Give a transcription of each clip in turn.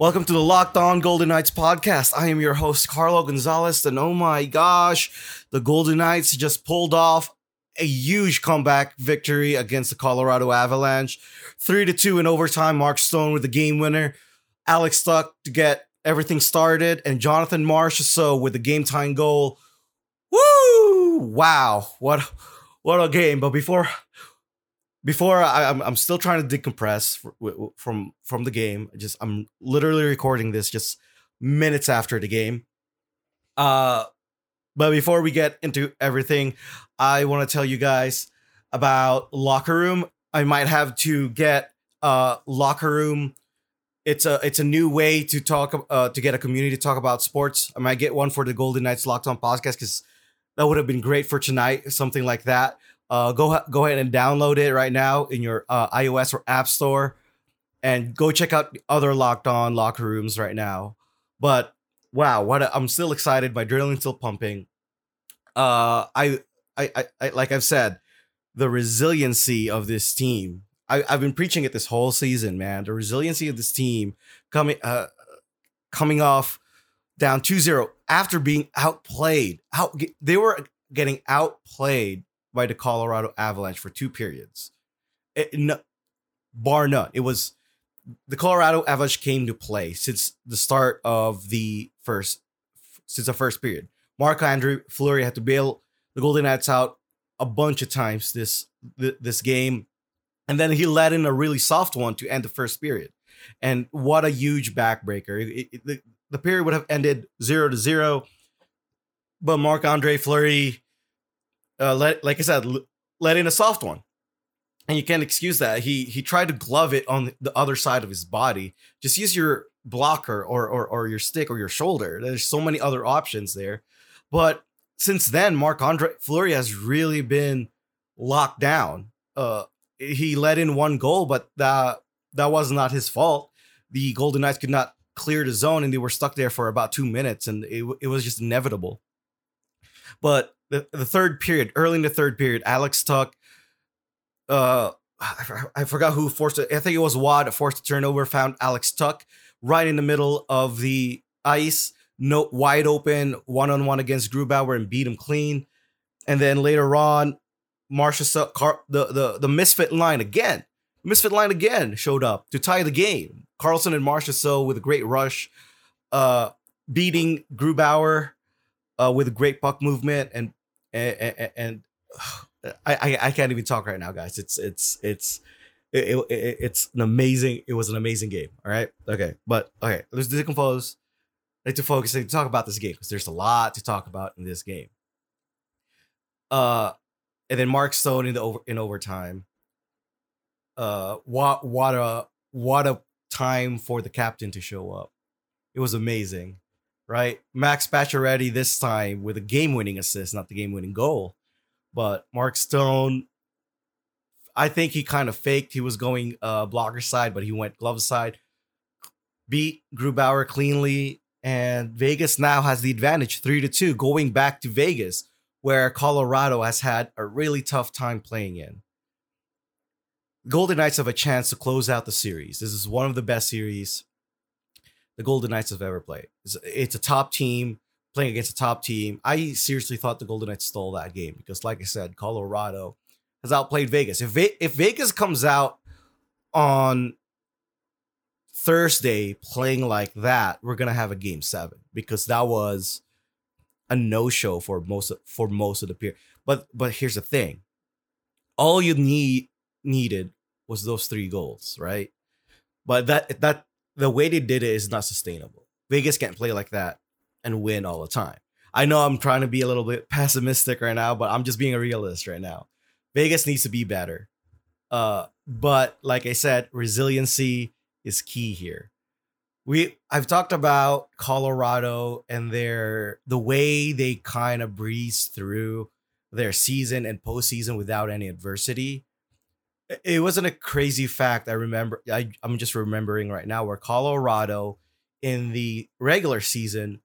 Welcome to the Locked On Golden Knights podcast. I am your host, Carlo Gonzalez. And oh my gosh, the Golden Knights just pulled off a huge comeback victory against the Colorado Avalanche. Three to two in overtime. Mark Stone with the game winner. Alex Tuch to get everything started, and Jonathan Marchessault with the game time goal. Woo! Wow, what what a game! But before before I, I'm, I'm still trying to decompress from from the game. Just I'm literally recording this just minutes after the game. Uh, but before we get into everything, I want to tell you guys about locker room. I might have to get uh locker room. It's a it's a new way to talk uh to get a community to talk about sports. I might get one for the Golden Knights Locked On podcast because that would have been great for tonight, something like that. Uh, go go ahead and download it right now in your uh, iOS or App Store, and go check out other Locked On locker rooms right now. But wow, what i am still excited. My adrenaline still pumping. Uh, I, I, I, I, like I've said, the resiliency of this team. I, I've been preaching it this whole season, man. The resiliency of this team coming, uh, coming off down 2-0 after being outplayed. Out, they were getting outplayed by the Colorado Avalanche for two periods. It, no, bar none. It was the Colorado Avalanche came to play since the start of the first since the first period. Marc Andre Fleury had to bail the Golden Knights out a bunch of times this this game, and then he let in a really soft one to end the first period. And what a huge backbreaker! It, it, the, the period would have ended zero to zero, but Marc Andre Fleury uh, let like I said, let in a soft one, and you can't excuse that. He he tried to glove it on the other side of his body. Just use your blocker or or or your stick or your shoulder. There's so many other options there, but since then, Marc Andre Fleury has really been locked down. Uh, he let in one goal, but that that was not his fault. The Golden Knights could not clear the zone, and they were stuck there for about two minutes, and it it was just inevitable. But the, the third period, early in the third period, Alex Tuch, uh, I, forgot who forced it. I think it was Wad forced a turnover, found Alex Tuch right in the middle of the ice, no wide open, one on one against Grubauer and beat him clean. And then later on, Marcia Car- the, the the misfit line again, misfit line again showed up to tie the game. Karlsson and Marchessault with a great rush, uh, beating Grubauer uh, with great puck movement and and, and, I, I can't even talk right now, guys. It's it's it's it, it, it's an amazing. It was an amazing game. All right, okay, but okay, let's decompose. Like to focus and talk about this game because there's a lot to talk about in this game. Uh, and then Mark Stone in the over in overtime. Uh, what what a what a time for the captain to show up. It was amazing right? Max Pacioretty this time with a game-winning assist, not the game-winning goal. But Mark Stone, I think he kind of faked. He was going uh, blocker side, but he went glove side. Beat Grubauer cleanly, and Vegas now has the advantage, three to two, going back to Vegas, where Colorado has had a really tough time playing in. Golden Knights have a chance to close out the series. This is one of the best series the Golden Knights have ever played. It's, it's a top team playing against a top team. I seriously thought the Golden Knights stole that game because, like I said, Colorado has outplayed Vegas. If Ve- if Vegas comes out on Thursday playing like that, we're gonna have a game seven because that was a no show for most of, for most of the period. But but here's the thing: all you need needed was those three goals, right? But that that the way they did it is not sustainable. Vegas can't play like that and win all the time. I know I'm trying to be a little bit pessimistic right now, but I'm just being a realist right now. Vegas needs to be better. Uh, but like I said, resiliency is key here. we I've talked about Colorado and their the way they kind of breeze through their season and postseason without any adversity. It wasn't a crazy fact. I remember. I, I'm just remembering right now where Colorado in the regular season,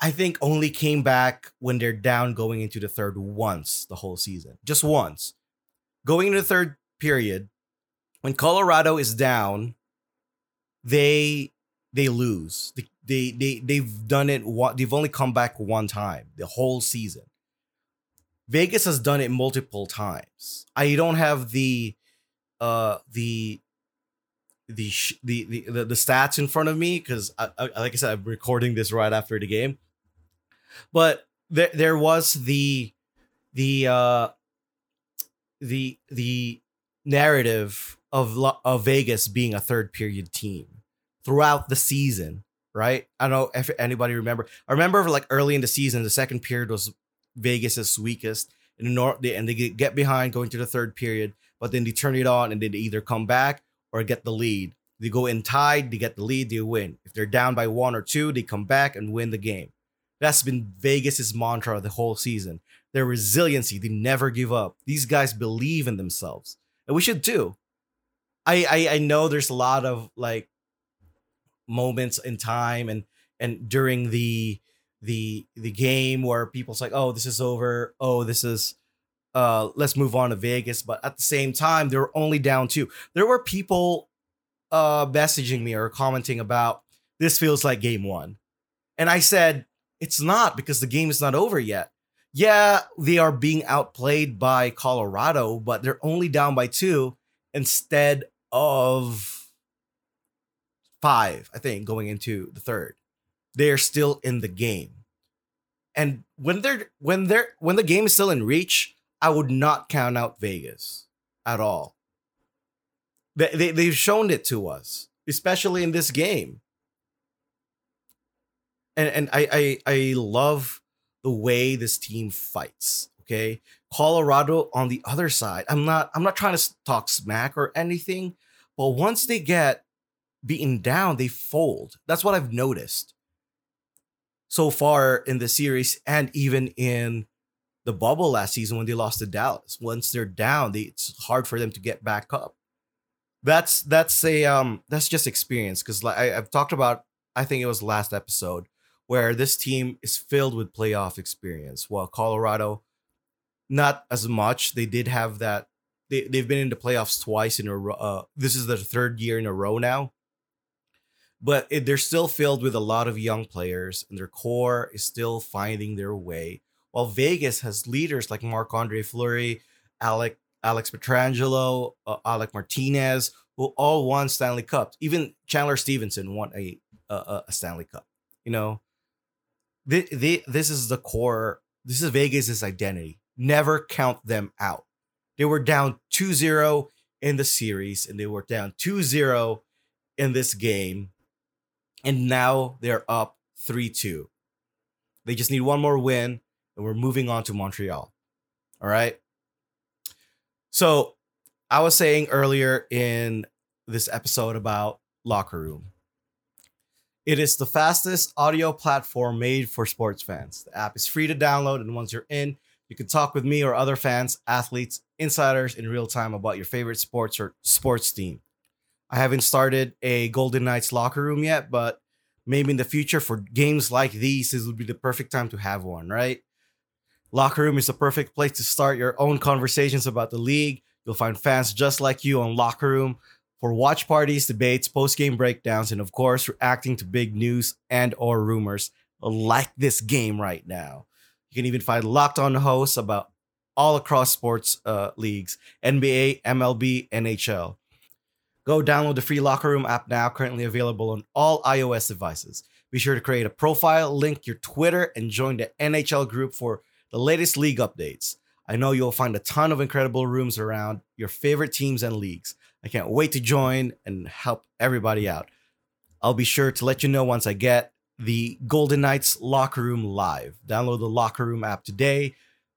I think only came back when they're down going into the third once the whole season, just once. Going into the third period, when Colorado is down, they they lose. They they, they they've done it. They've only come back one time the whole season. Vegas has done it multiple times. I don't have the uh the the the the, the, stats in front of me because I, I, like I said, I'm recording this right after the game. But there there was the the uh the the narrative of of Vegas being a third period team throughout the season, right? I don't know if anybody remember. I remember like early in the season, the second period was Vegas's weakest, and the nor- and they get behind going to the third period, but then they turn it on and then they either come back or get the lead. They go in tied, they get the lead, they win. If they're down by one or two, they come back and win the game. That's been Vegas's mantra the whole season. Their resiliency, they never give up. These guys believe in themselves. And we should too. I, I I know there's a lot of like moments in time and and during the the the game where people's like, oh, this is over. Oh, this is uh let's move on to Vegas. But at the same time, they were only down two. There were people uh messaging me or commenting about this feels like game one. And I said, it's not because the game is not over yet. Yeah, they are being outplayed by Colorado, but they're only down by two instead of five, I think, going into the third. They're still in the game. And when they're when they're when the game is still in reach, I would not count out Vegas at all. They, they they've shown it to us, especially in this game. And and I I I love the way this team fights. Okay. Colorado on the other side. I'm not I'm not trying to talk smack or anything, but once they get beaten down, they fold. That's what I've noticed so far in the series and even in the bubble last season when they lost to Dallas. Once they're down, they, it's hard for them to get back up. That's that's a um that's just experience because like I've talked about I think it was last episode where this team is filled with playoff experience while Colorado not as much. They did have that. They, they've been in the playoffs twice in a row. Uh, this is the third year in a row now. But it, they're still filled with a lot of young players, and their core is still finding their way. While Vegas has leaders like Marc Andre Fleury, Alec Alex Pietrangelo, uh, Alec Martinez, who all won Stanley Cups. Even Chandler Stephenson won a a, a Stanley Cup. You know, they, they, this is the core. This is Vegas's identity never count them out. They were down 2 0 in the series and they were down 2 0 in this game. And now they're up 3 2. They just need one more win and we're moving on to Montreal. All right. So I was saying earlier in this episode about Locker Room. It is the fastest audio platform made for sports fans. The app is free to download, and once you're in, you can talk with me or other fans, athletes, insiders in real time about your favorite sports or sports team. I haven't started a Golden Knights locker room yet, but maybe in the future for games like these, this would be the perfect time to have one, right? Locker room is the perfect place to start your own conversations about the league. You'll find fans just like you on Locker Room for watch parties, debates, post-game breakdowns, and of course, reacting to big news and or rumors like this game right now. You can even find locked on hosts about all across sports uh, leagues NBA, MLB, NHL. Go download the free Locker Room app now, currently available on all iOS devices. Be sure to create a profile, link your Twitter, and join the NHL group for the latest league updates. I know you'll find a ton of incredible rooms around your favorite teams and leagues. I can't wait to join and help everybody out. I'll be sure to let you know once I get the Golden Knights Locker Room Live. Download the Locker Room app today.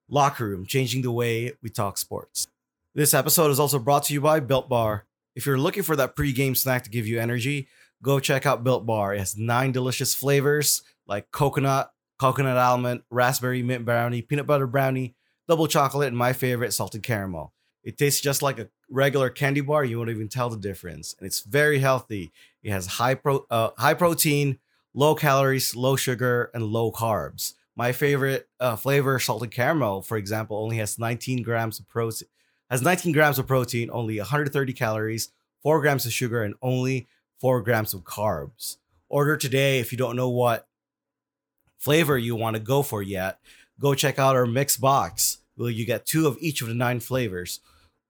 Locker Room, changing the way we talk sports. This episode is also brought to you by Built Bar. If you're looking for that pre-game snack to give you energy, go check out Built Bar. It has nine delicious flavors like coconut, coconut almond, raspberry mint brownie, peanut butter brownie, double chocolate, and my favorite, salted caramel. It tastes just like a regular candy bar. You won't even tell the difference, and it's very healthy. It has high pro, uh, high protein, low calories, low sugar, and low carbs. My favorite uh, flavor, salted caramel, for example, only has 19 grams of protein. Has 19 grams of protein, only 130 calories, four grams of sugar, and only four grams of carbs. Order today if you don't know what flavor you want to go for yet. Go check out our mix box. Will you get two of each of the nine flavors?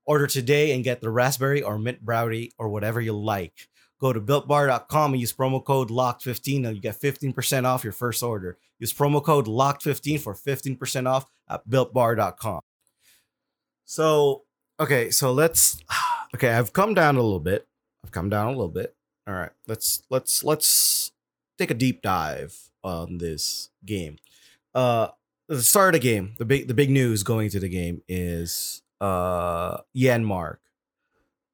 Order today and get the raspberry or mint brownie or whatever you like. Go to builtbar.com and use promo code LOCKED15 and you get 15% off your first order. Use promo code LOCKED15 for 15% off at builtbar.com. So, okay, so let's okay, I've come down a little bit. I've come down a little bit. All right, let's let's let's take a deep dive on this game. Uh the start of the game, the big the big news going to the game is uh Janmark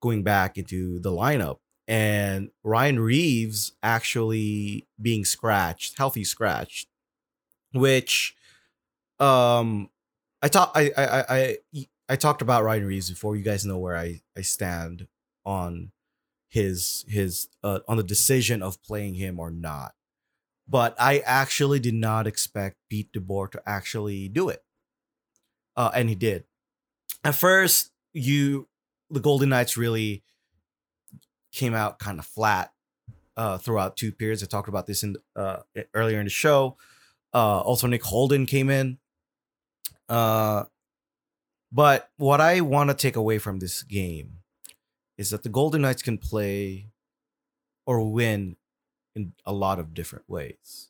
going back into the lineup and Ryan Reaves actually being scratched, healthy scratched, which um I talk I I I I talked about Ryan Reaves before. You guys know where I I stand on his his uh, on the decision of playing him or not. But I actually did not expect Pete DeBoer to actually do it, uh, and he did. At first, you the Golden Knights really came out kind of flat uh, throughout two periods. I talked about this in uh, earlier in the show. Uh, also, Nick Holden came in. Uh, but what I want to take away from this game is that the Golden Knights can play or win in a lot of different ways.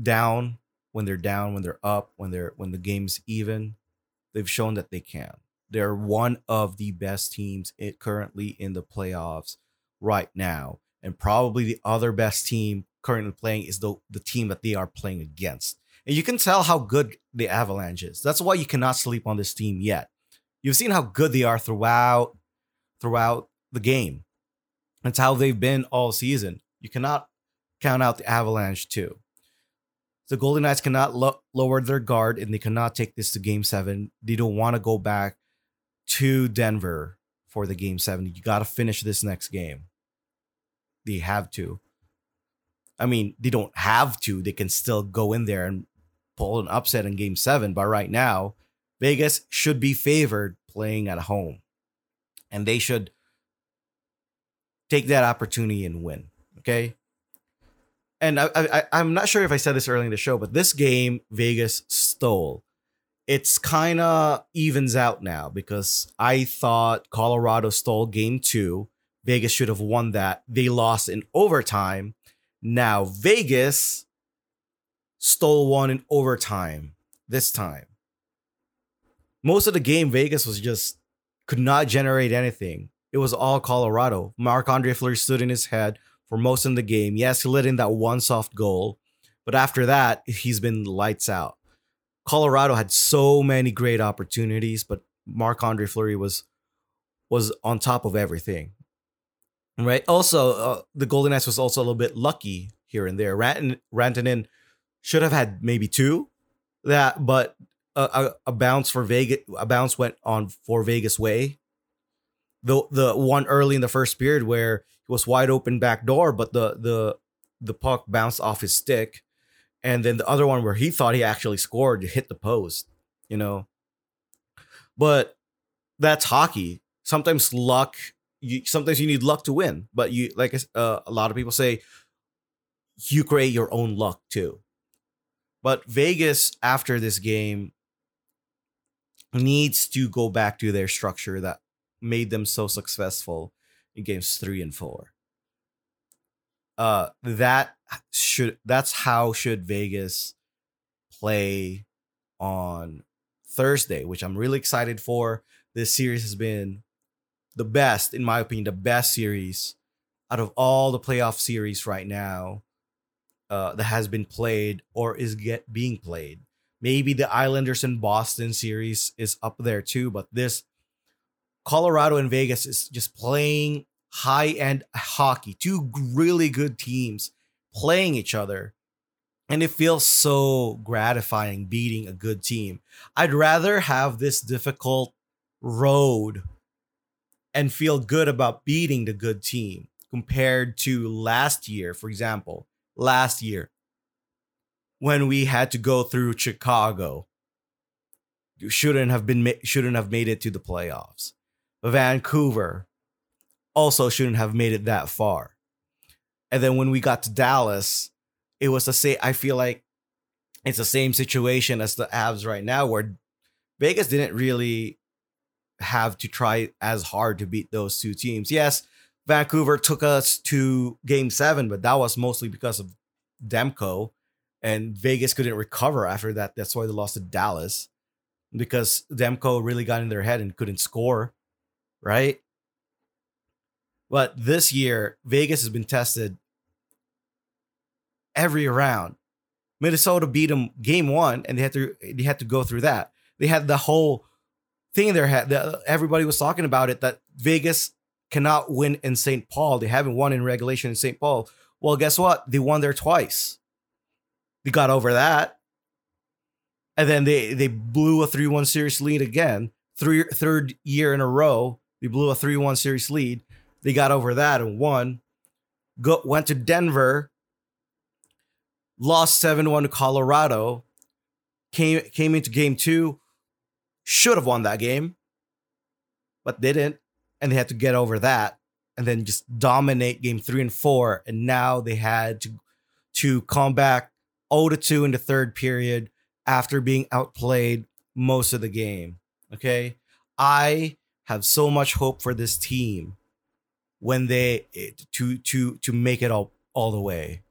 Down when they're down, when they're up, when they're when the game's even, they've shown that they can. They're one of the best teams currently in the playoffs right now. And probably the other best team currently playing is the, the team that they are playing against. And you can tell how good the Avalanche is. That's why you cannot sleep on this team yet. You've seen how good they are throughout throughout the game. That's how they've been all season. You cannot count out the Avalanche too. The Golden Knights cannot lo- lower their guard and they cannot take this to game seven. They don't want to go back to Denver for the game seven. You got to finish this next game. They have to. I mean, they don't have to. They can still go in there and pull an upset in game seven. But right now, Vegas should be favored playing at home. And they should take that opportunity and win. Okay. And I, I, I'm not sure if I said this early in the show, but this game Vegas stole it's kind of evens out now because I thought Colorado stole game two. Vegas should have won that. They lost in overtime. Now Vegas stole one in overtime this time. Most of the game, Vegas was just could not generate anything. It was all Colorado. Marc Andre Fleury stood in his head for most of the game. Yes, he let in that one soft goal, but after that, he's been lights out. Colorado had so many great opportunities, but Marc Andre Fleury was was on top of everything. Right. Also, uh, the Golden Knights was also a little bit lucky here and there. Rantanen, Rantanen should have had maybe two that, but a, a, bounce for Vegas, a bounce went on for Vegas way. The the one early in the first period where he was wide open back door, but the the the puck bounced off his stick and then the other one where he thought he actually scored hit the post, you know. But that's hockey. Sometimes luck. You sometimes you need luck to win, but you like uh, a lot of people say you create your own luck too. But Vegas after this game needs to go back to their structure that made them so successful in games three and four uh that should that's how should Vegas play on Thursday, which I'm really excited for. This series has been the best, in my opinion, the best series out of all the playoff series right now uh, that has been played or is get being played. Maybe the Islanders and Boston series is up there too, but this Colorado and Vegas is just playing high end hockey, two really good teams playing each other. And it feels so gratifying beating a good team. I'd rather have this difficult road and feel good about beating the good team compared to last year, for example. Last year, when we had to go through Chicago, shouldn't have been shouldn't have made it to the playoffs. Vancouver also shouldn't have made it that far. And then when we got to Dallas, it was the same. I feel like it's the same situation as the Avs right now, where Vegas didn't really have to try as hard to beat those two teams. Yes, Vancouver took us to game seven, but that was mostly because of Demko. And Vegas couldn't recover after that. That's why they lost to Dallas because Demko really got in their head and couldn't score, right? But this year, Vegas has been tested every round. Minnesota beat them game one, and they had to they had to go through that. They had the whole thing in their head that everybody was talking about it that Vegas cannot win in St. Paul. They haven't won in regulation in St. Paul. Well, guess what? They won there twice. They got over that. And then they they blew a 3-1 series lead again. Three, third year in a row, they blew a 3-1 series lead. They got over that and won. Go, went to Denver, lost 7-1 to Colorado, came came into game two, should have won that game, but didn't and they had to get over that and then just dominate game three and four. And now they had to to come back 0 to 2 in the third period after being outplayed most of the game. Okay. I have so much hope for this team when they to to to make it all all the way.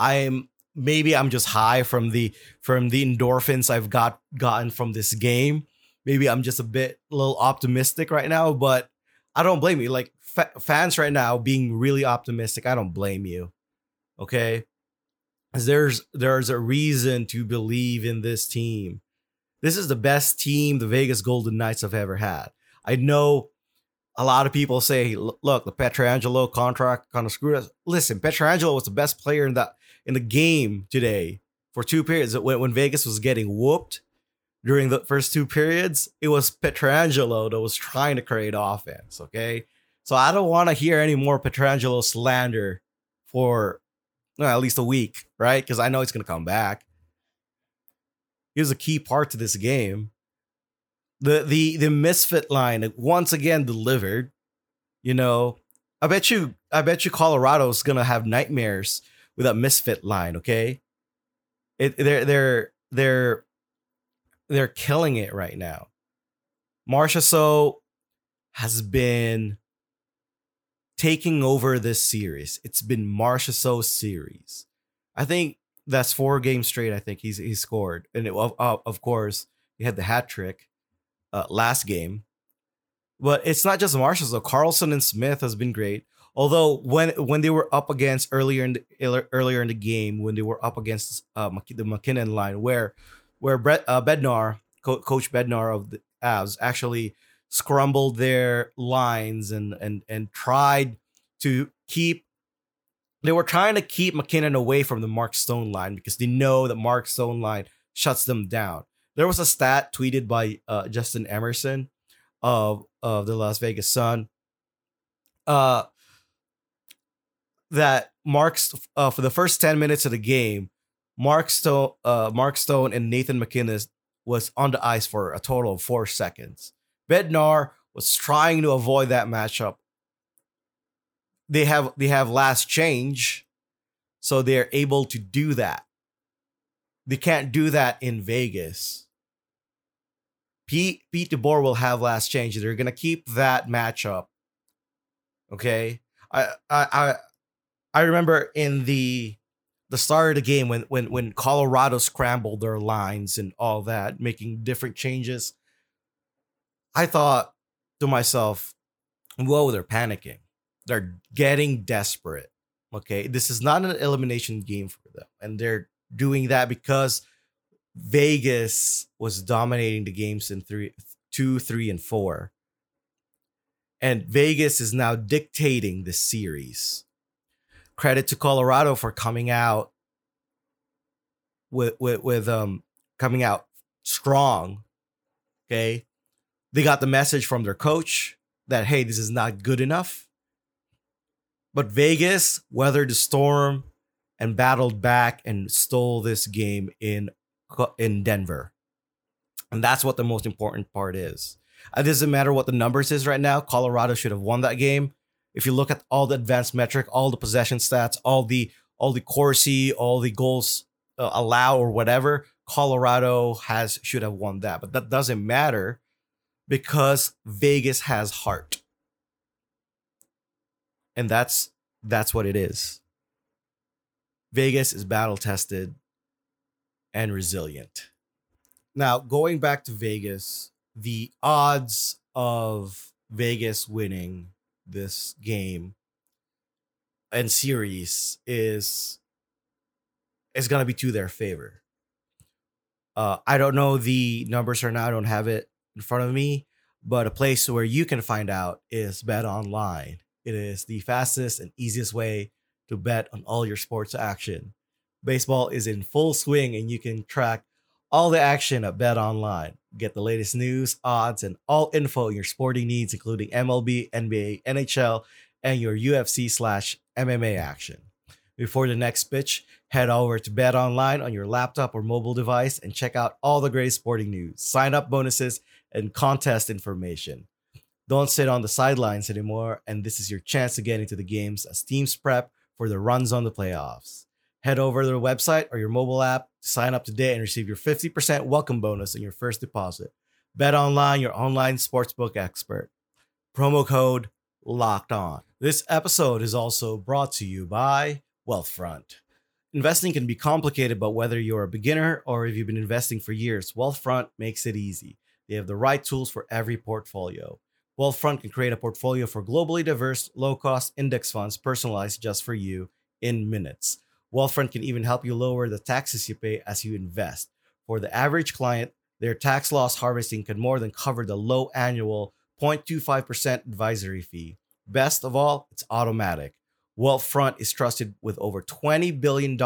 I am maybe I'm just high from the from the endorphins I've got gotten from this game. Maybe I'm just a bit a little optimistic right now, but I don't blame you. Like fa- fans right now being really optimistic, I don't blame you. Okay? There's there's a reason to believe in this team. This is the best team the Vegas Golden Knights have ever had. I know a lot of people say, look, the Pietrangelo contract kind of screwed us. Listen, Pietrangelo was the best player in the in the game today for two periods. When, when Vegas was getting whooped, during the first two periods, it was Pietrangelo that was trying to create offense. Okay. So I don't want to hear any more Pietrangelo slander for well, at least a week, right? Because I know it's going to come back. He was a key part to this game. The the the misfit line once again delivered. You know, I bet you I bet you Colorado's gonna have nightmares with that misfit line. Okay, it they're they're they're they're killing it right now. Marchessault has been taking over this series. It's been Marchessault's series. I think that's four games straight. I think he's he scored, and it, of, of course he had the hat trick uh, last game. But it's not just Marsha So. Karlsson and Smith has been great. Although when when they were up against earlier in the earlier in the game, when they were up against uh, the MacKinnon line, where where Brett uh, Bednar, Co- Coach Bednar of the Avs, actually scrambled their lines and and and tried to keep. They were trying to keep MacKinnon away from the Mark Stone line because they know that Mark Stone line shuts them down. There was a stat tweeted by uh, Justin Emerson of of the Las Vegas Sun. Uh, that marks uh, for the first 10 minutes of the game Mark Stone, uh, Mark Stone and Nathan MacKinnon was on the ice for a total of four seconds. Bednar was trying to avoid that matchup. They have they have last change, so they're able to do that. They can't do that in Vegas. Pete Pete DeBoer will have last change. They're gonna keep that matchup. Okay, I I I, I remember in the the start of the game when when when Colorado scrambled their lines and all that, making different changes, I thought to myself, "Whoa, they're panicking. They're getting desperate." Okay, this is not an elimination game for them, and they're doing that because Vegas was dominating the games in three, two, three, and four. And Vegas is now dictating the series. Credit to Colorado for coming out with with with um coming out strong. Okay. They got the message from their coach that hey, this is not good enough. But Vegas weathered the storm and battled back and stole this game in in Denver. And that's what the most important part is. It doesn't matter what the numbers is right now. Colorado should have won that game. If you look at all the advanced metric, all the possession stats, all the all the Corsi, all the goals uh, allow or whatever, Colorado has should have won that. But that doesn't matter because Vegas has heart. And that's that's what it is. Vegas is battle tested and resilient. Now, going back to Vegas, the odds of Vegas winning this game and series is is to be to their favor. Uh, I don't know the numbers right now. I don't have it in front of me, but a place where you can find out is Bet Online. It is the fastest and easiest way to bet on all your sports action. Baseball is in full swing and you can track all the action at Bet Online. Get the latest news, odds, and all info on your sporting needs, including MLB, NBA, NHL, and your UFC slash MMA action. Before the next pitch, head over to Bet Online on your laptop or mobile device and check out all the great sporting news, sign up bonuses, and contest information. Don't sit on the sidelines anymore, and this is your chance to get into the games as teams prep for the runs on the playoffs. Head over to their website or your mobile app sign up today and receive your 50% welcome bonus on your first deposit. Bet online, your online sportsbook expert. Promo code locked on. This episode is also brought to you by Wealthfront. Investing can be complicated, but whether you're a beginner or if you've been investing for years, Wealthfront makes it easy. They have the right tools for every portfolio. Wealthfront can create a portfolio for globally diverse, low cost index funds personalized just for you in minutes. Wealthfront can even help you lower the taxes you pay as you invest. For the average client, their tax loss harvesting can more than cover the low annual 0.25% advisory fee. Best of all, it's automatic. Wealthfront is trusted with over $20 billion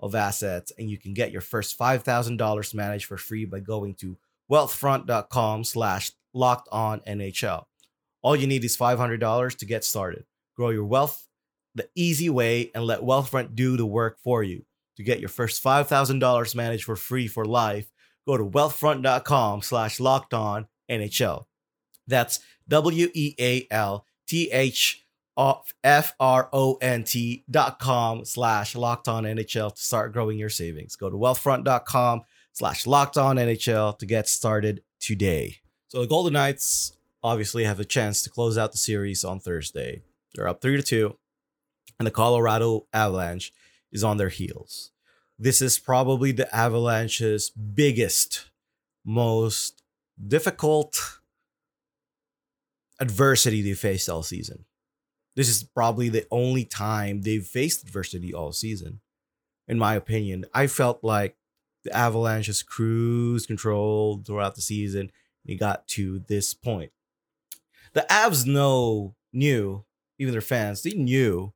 of assets, and you can get your first $5,000 managed for free by going to wealthfront.com slash locked on NHL. All you need is $500 to get started. Grow your wealth the easy way and let Wealthfront do the work for you. To get your first $5,000 managed for free for life, go to wealthfront.com slash locked on NHL. That's W E A L T H F R O N T dot com slash locked on NHL to start growing your savings. Go to wealthfront.com slash locked on NHL to get started today. So the Golden Knights obviously have a chance to close out the series on Thursday. They're up three to two, and the Colorado Avalanche is on their heels. This is probably the Avalanche's biggest, most difficult adversity they faced all season. This is probably the only time they've faced adversity all season. In my opinion, I felt like the Avalanche just cruise control throughout the season they got to this point. The Avs know, knew, even their fans, they knew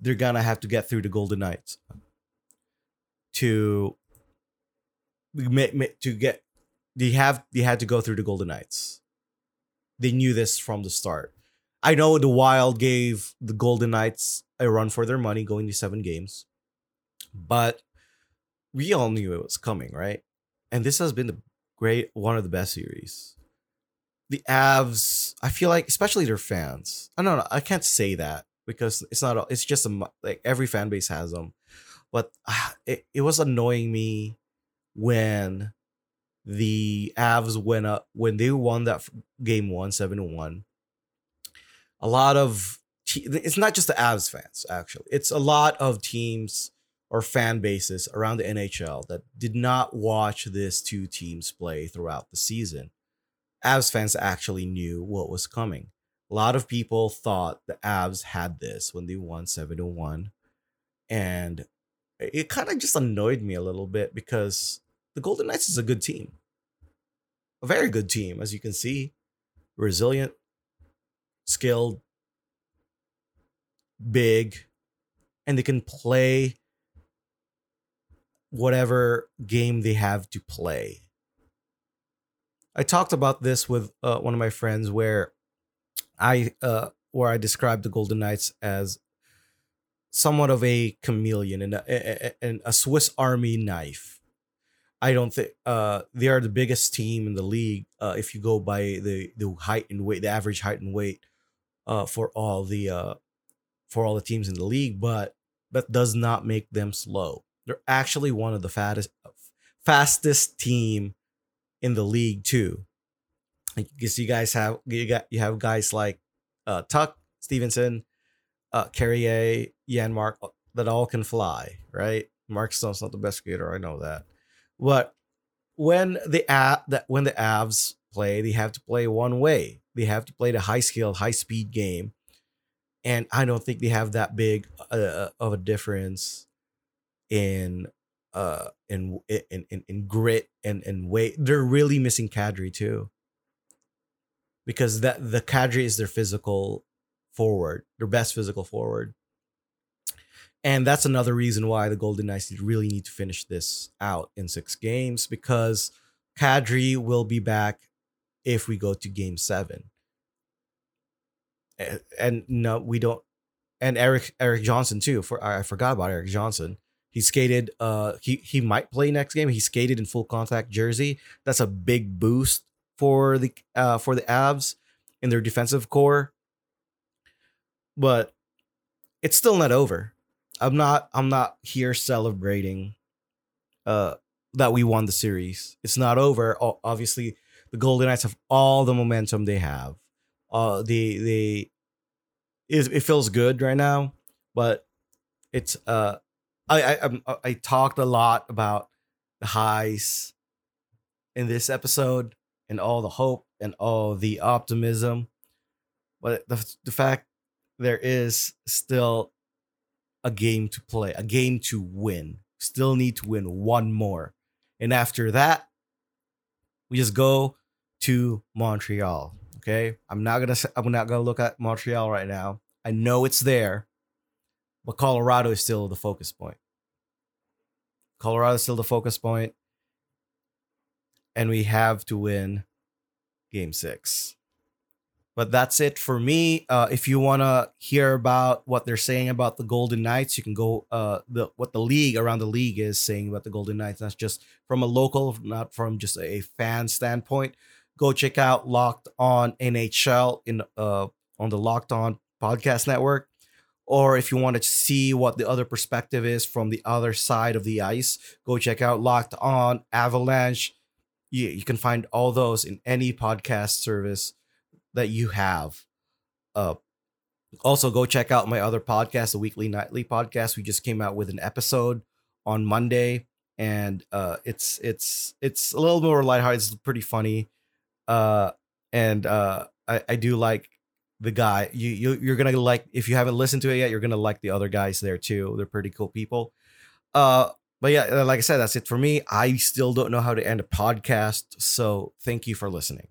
they're gonna have to get through the Golden Knights to to get they have they had to go through the Golden Knights. They knew this from the start. I know the Wild gave the Golden Knights a run for their money going to seven games, but we all knew it was coming, right? And this has been the great, one of the best series. The Avs, I feel like, especially their fans. I don't know. I can't say that because it's not. It's just a, like every fan base has them, but uh, it it was annoying me when the Avs went up when they won that game one seven one. A lot of it's not just the Avs fans actually. It's a lot of teams or fan bases around the NHL that did not watch these two teams play throughout the season. Avs fans actually knew what was coming. A lot of people thought the Avs had this when they won 7 to 1. And it kind of just annoyed me a little bit because the Golden Knights is a good team. A very good team, as you can see. Resilient. skilled, big, and they can play whatever game they have to play. I talked about this with uh, one of my friends where I uh, where I described the Golden Knights as somewhat of a chameleon and a, and a Swiss Army knife. I don't think uh, they are the biggest team in the league uh, if you go by the the height and weight, the average height and weight uh, for all the uh, for all the teams in the league, but that does not make them slow. They're actually one of the fattest fastest team in the league too. Because you guys have you got you have guys like uh, Tuch, Stephenson, uh, Carrier, Janmark uh, that all can fly, right? Mark Stone's not the best skater, I know that. But when the that when the Avs play, they have to play one way. They have to play the high skill, high speed game, and I don't think they have that big uh, uh of a difference in uh in in in, in grit and and weight. They're really missing Kadri too, because that the Kadri is their physical forward, their best physical forward. And that's another reason why the Golden Knights really need to finish this out in six games because Kadri will be back if we go to game seven. And, and no, we don't. And Erik Erik Johnson too. For I forgot about Erik Johnson. He skated. Uh, he he might play next game. He skated in full contact jersey. That's a big boost for the uh for the Avs in their defensive core. But it's still not over. I'm not I'm not here celebrating uh that we won the series. It's not over. Obviously, the Golden Knights have all the momentum they have. Uh they they it, it feels good right now, but it's uh I I I talked a lot about the highs in this episode and all the hope and all the optimism. But the the fact there is still a game to play, a game to win. Still need to win one more. And after that, we just go to Montreal. Okay. I'm not gonna I'm not gonna look at Montreal right now. I know it's there, but Colorado is still the focus point. Colorado is still the focus point, and we have to win game six. But that's it for me. Uh, if you want to hear about what they're saying about the Golden Knights, you can go uh, the what the league around the league is saying about the Golden Knights. That's just from a local, not from just a fan standpoint. Go check out Locked On NHL in uh on the Locked On Podcast Network. Or if you want to see what the other perspective is from the other side of the ice, go check out Locked On Avalanche. You, you can find all those in any podcast service that you have. Uh, also, go check out my other podcast, the Weekly Nightly podcast. We just came out with an episode on Monday, and uh, it's it's it's a little more lighthearted. It's pretty funny, uh, and uh, I I do like the guy. You you you're gonna like if you haven't listened to it yet, you're gonna like the other guys there too. They're pretty cool people. Uh, but yeah, uh, like I said, that's it for me. I still don't know how to end a podcast, so thank you for listening.